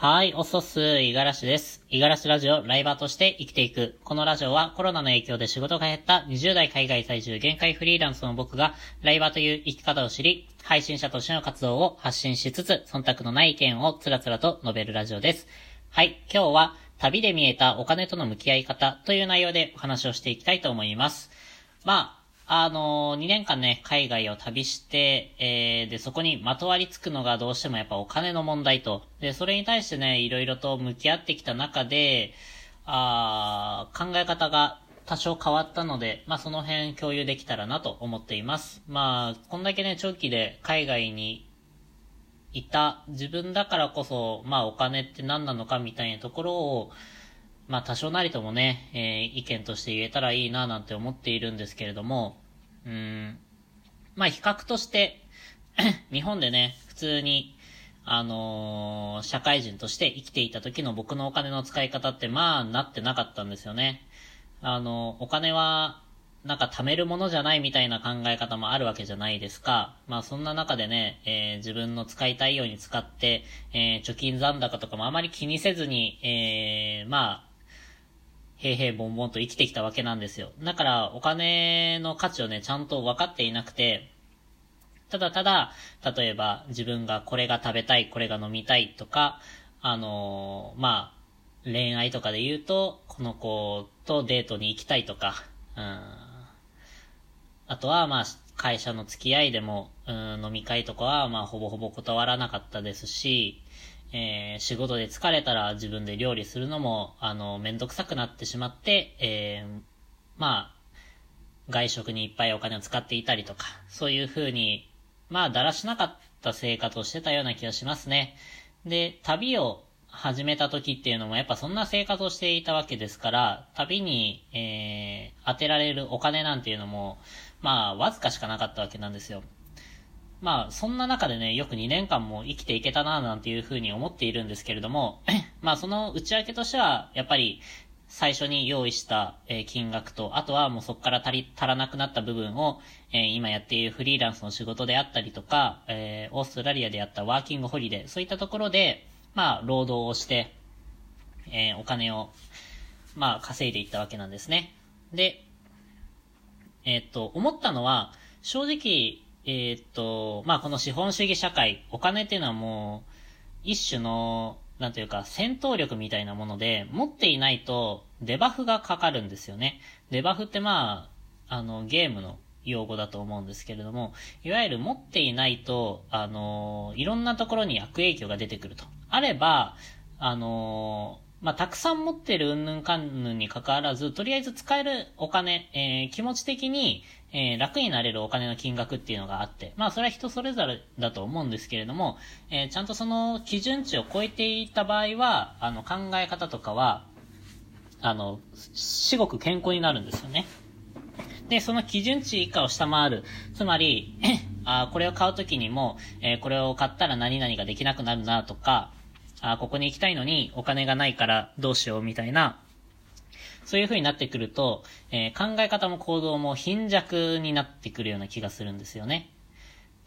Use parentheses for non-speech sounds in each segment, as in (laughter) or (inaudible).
はい、おそす、いがらしです。いがらしラジオ、ライバーとして生きていく。このラジオはコロナの影響で仕事が減った20代海外在住限界フリーランスの僕が、ライバーという生き方を知り、配信者としての活動を発信しつつ、忖度のない意見をつらつらと述べるラジオです。はい、今日は、旅で見えたお金との向き合い方という内容でお話をしていきたいと思います。まあ、あの2年間ね、海外を旅して、えー、で、そこにまとわりつくのがどうしてもやっぱお金の問題と。で、それに対してね、いろいろと向き合ってきた中で、あ考え方が多少変わったので、まあその辺共有できたらなと思っています。まあ、こんだけね、長期で海外にいた自分だからこそ、まあお金って何なのかみたいなところを、まあ多少なりともね、えー、意見として言えたらいいななんて思っているんですけれども、うん、まあ比較として (coughs) 日本でね、普通に、あのー、社会人として生きていた時の僕のお金の使い方ってまあなってなかったんですよね。あの、お金は、なんか貯めるものじゃないみたいな考え方もあるわけじゃないですか。まあそんな中でね、えー、自分の使いたいように使って、えー、貯金残高とかもあまり気にせずに、えー、まあ、平々凡々と生きてきたわけなんですよ。だから、お金の価値をね、ちゃんと分かっていなくて、ただただ、例えば、自分がこれが食べたい、これが飲みたいとか、あのー、まあ、恋愛とかで言うと、この子とデートに行きたいとか、うん。あとは、まあ、会社の付き合いでも、うん、飲み会とかは、まあ、ほぼほぼ断らなかったですし、えー、仕事で疲れたら自分で料理するのも、あの、めんどくさくなってしまって、えー、まあ、外食にいっぱいお金を使っていたりとか、そういう風に、まあ、だらしなかった生活をしてたような気がしますね。で、旅を始めた時っていうのもやっぱそんな生活をしていたわけですから、旅に、えー、当てられるお金なんていうのも、まあ、わずかしかなかったわけなんですよ。まあ、そんな中でね、よく2年間も生きていけたな、なんていうふうに思っているんですけれども、(coughs) まあ、その内訳としては、やっぱり、最初に用意した、え金額と、あとはもうそこから足り、足らなくなった部分を、え今やっているフリーランスの仕事であったりとか、えオーストラリアでやったワーキングホリデー、そういったところで、まあ、労働をして、えお金を、まあ、稼いでいったわけなんですね。で、えっと、思ったのは、正直、えー、っと、まあ、この資本主義社会、お金っていうのはもう、一種の、なんていうか、戦闘力みたいなもので、持っていないと、デバフがかかるんですよね。デバフってまあ、あの、ゲームの用語だと思うんですけれども、いわゆる持っていないと、あの、いろんなところに悪影響が出てくると。あれば、あの、まあ、たくさん持ってるうんぬんかんぬんに関わらず、とりあえず使えるお金、えー、気持ち的に、えー、楽になれるお金の金額っていうのがあって、まあそれは人それぞれだと思うんですけれども、えー、ちゃんとその基準値を超えていた場合は、あの考え方とかは、あの、至極健康になるんですよね。で、その基準値以下を下回る。つまり、あこれを買うときにも、えー、これを買ったら何々ができなくなるなとか、あここに行きたいのにお金がないからどうしようみたいな、そういう風になってくると、えー、考え方も行動も貧弱になってくるような気がするんですよね。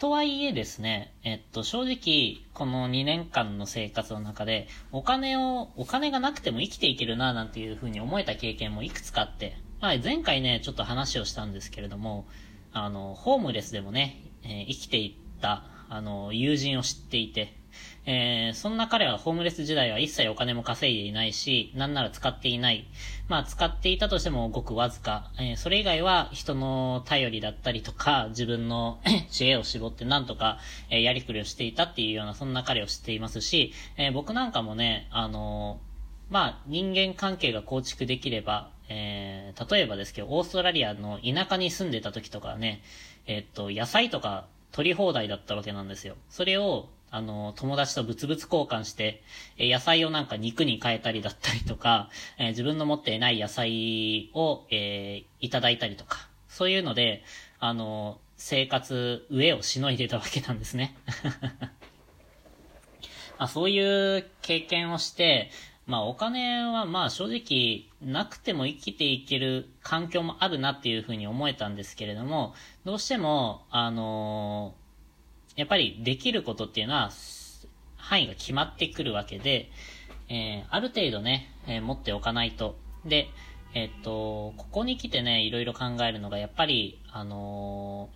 とはいえですね、えっと、正直、この2年間の生活の中で、お金を、お金がなくても生きていけるな、なんていう風に思えた経験もいくつかあって、まあ、前回ね、ちょっと話をしたんですけれども、あの、ホームレスでもね、えー、生きていった、あの、友人を知っていて、えー、そんな彼はホームレス時代は一切お金も稼いでいないし、なんなら使っていない。まあ、使っていたとしてもごくわずか。えー、それ以外は人の頼りだったりとか、自分の (coughs) 知恵を絞ってなんとか、えー、やりくりをしていたっていうような、そんな彼を知っていますし、えー、僕なんかもね、あのまあ、人間関係が構築できれば、えー、例えばですけど、オーストラリアの田舎に住んでた時とかね、えー、っと、野菜とか取り放題だったわけなんですよ。それを、あの、友達と物々交換して、え野菜をなんか肉に変えたりだったりとか、え自分の持っていない野菜を、え、いただいたりとか、そういうので、あの、生活、上をしのいでたわけなんですね。(laughs) あそういう経験をして、まあお金はまあ正直なくても生きていける環境もあるなっていうふうに思えたんですけれども、どうしても、あのやっぱりできることっていうのは、範囲が決まってくるわけで、えー、ある程度ね、えー、持っておかないと。で、えっと、ここに来てね、いろいろ考えるのが、やっぱり、あの、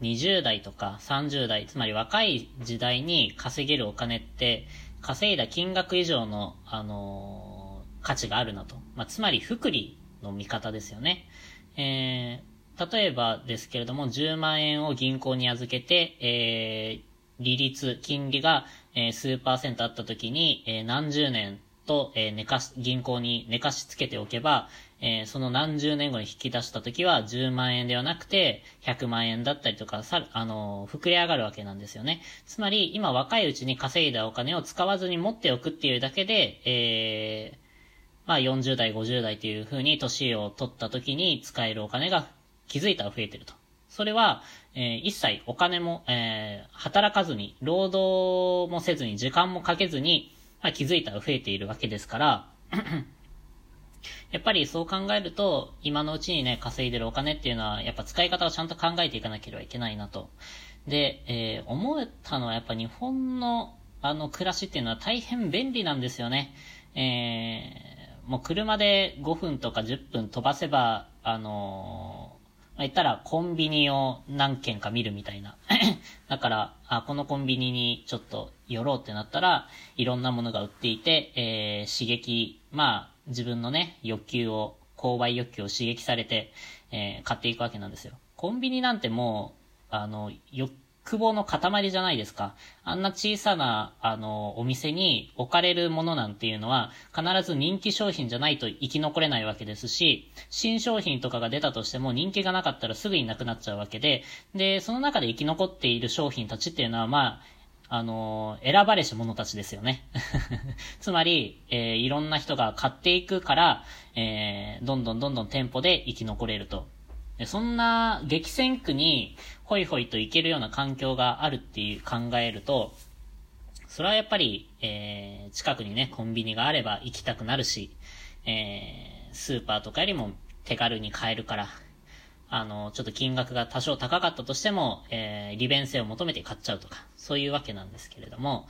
20代とか30代、つまり若い時代に稼げるお金って、稼いだ金額以上の、あの、価値があるなと。まあ、つまり、福利の見方ですよね。えー、例えばですけれども、10万円を銀行に預けて、えー、利率、金利が、えー、数パーセントあった時に、えー、何十年と、えー、寝かし、銀行に寝かしつけておけば、えー、その何十年後に引き出した時は10万円ではなくて100万円だったりとか、さ、あの、膨れ上がるわけなんですよね。つまり、今若いうちに稼いだお金を使わずに持っておくっていうだけで、えー、まあ40代、50代というふうに年を取った時に使えるお金が気づいたら増えてると。それは、えー、一切お金も、えー、働かずに、労働もせずに、時間もかけずに、まあ、気づいたら増えているわけですから、やっぱりそう考えると、今のうちにね、稼いでるお金っていうのは、やっぱ使い方をちゃんと考えていかなければいけないなと。で、えー、思ったのはやっぱ日本の、あの、暮らしっていうのは大変便利なんですよね。えー、もう車で5分とか10分飛ばせば、あのまあ、言ったらコンビニを何軒か見るみたいな。(laughs) だから、あ、このコンビニにちょっと寄ろうってなったら、いろんなものが売っていて、えー、刺激、まあ、自分のね、欲求を、購買欲求を刺激されて、えー、買っていくわけなんですよ。コンビニなんてもう、あの、欲久保の塊じゃないですか。あんな小さな、あの、お店に置かれるものなんていうのは、必ず人気商品じゃないと生き残れないわけですし、新商品とかが出たとしても人気がなかったらすぐになくなっちゃうわけで、で、その中で生き残っている商品たちっていうのは、まあ、あの、選ばれし者たちですよね。つまり、えー、いろんな人が買っていくから、えー、どんどんどんどん店舗で生き残れると。そんな激戦区にホイホイと行けるような環境があるっていう考えると、それはやっぱり、えー、近くにね、コンビニがあれば行きたくなるし、えー、スーパーとかよりも手軽に買えるから、あの、ちょっと金額が多少高かったとしても、えー、利便性を求めて買っちゃうとか、そういうわけなんですけれども、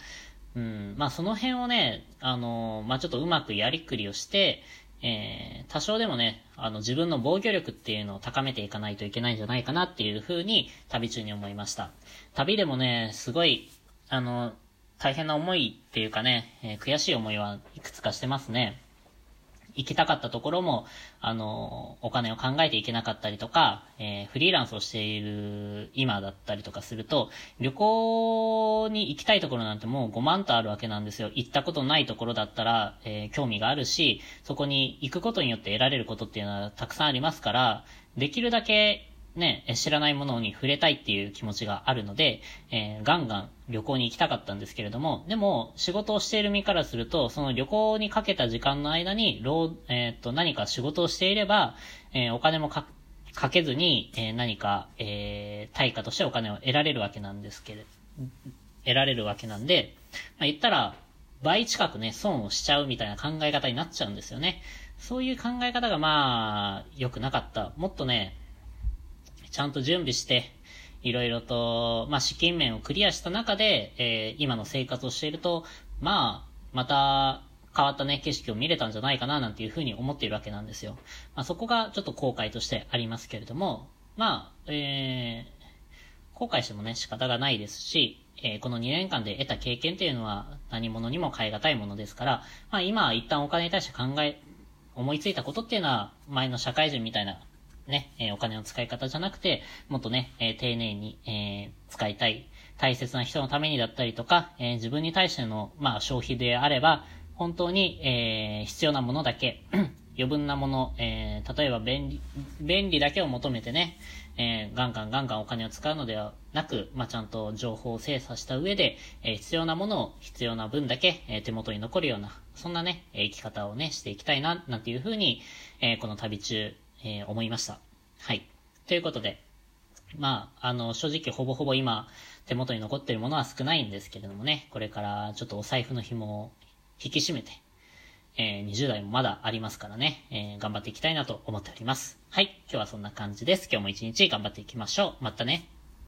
うん、まあその辺をね、あの、まあちょっとうまくやりくりをして、えー、多少でもね、あの、自分の防御力っていうのを高めていかないといけないんじゃないかなっていうふうに、旅中に思いました。旅でもね、すごい、あの、大変な思いっていうかね、えー、悔しい思いはいくつかしてますね。行きたかったところも、あの、お金を考えていけなかったりとか、えー、フリーランスをしている今だったりとかすると、旅行に行きたいところなんてもう5万とあるわけなんですよ。行ったことないところだったら、えー、興味があるし、そこに行くことによって得られることっていうのはたくさんありますから、できるだけね、知らないものに触れたいっていう気持ちがあるので、えー、ガンガン旅行に行きたかったんですけれども、でも、仕事をしている身からすると、その旅行にかけた時間の間に、えー、っと、何か仕事をしていれば、えー、お金もか、かけずに、え何か、え対価としてお金を得られるわけなんですけれ、得られるわけなんで、まあ、言ったら、倍近くね、損をしちゃうみたいな考え方になっちゃうんですよね。そういう考え方がまあ、良くなかった。もっとね、ちゃんと準備して、いろいろと、まあ、資金面をクリアした中で、えー、今の生活をしていると、まあ、また、変わったね、景色を見れたんじゃないかな、なんていうふうに思っているわけなんですよ。まあ、そこがちょっと後悔としてありますけれども、まあ、えー、後悔してもね、仕方がないですし、えー、この2年間で得た経験っていうのは何者にも変え難いものですから、まあ今一旦お金に対して考え、思いついたことっていうのは前の社会人みたいなね、え、お金の使い方じゃなくて、もっとね、え、丁寧に、え、使いたい、大切な人のためにだったりとか、え自分に対しての、まあ、消費であれば、本当に、え必要なものだけ、(clears throat) 余分なもの、え例えば便利、便利だけを求めてね、えガンガンガンガンお金を使うのではなく、まあ、ちゃんと情報を精査した上で、え必要なものを必要な分だけ、え手元に残るような、そんなね、生き方をね、していきたいな、なんていうふうに、えこの旅中、えー、思いました。はい。ということで、まあ、あの、正直ほぼほぼ今、手元に残ってるものは少ないんですけれどもね、これからちょっとお財布の紐を引き締めて、えー、20代もまだありますからね、えー、頑張っていきたいなと思っております。はい。今日はそんな感じです。今日も一日頑張っていきましょう。またね。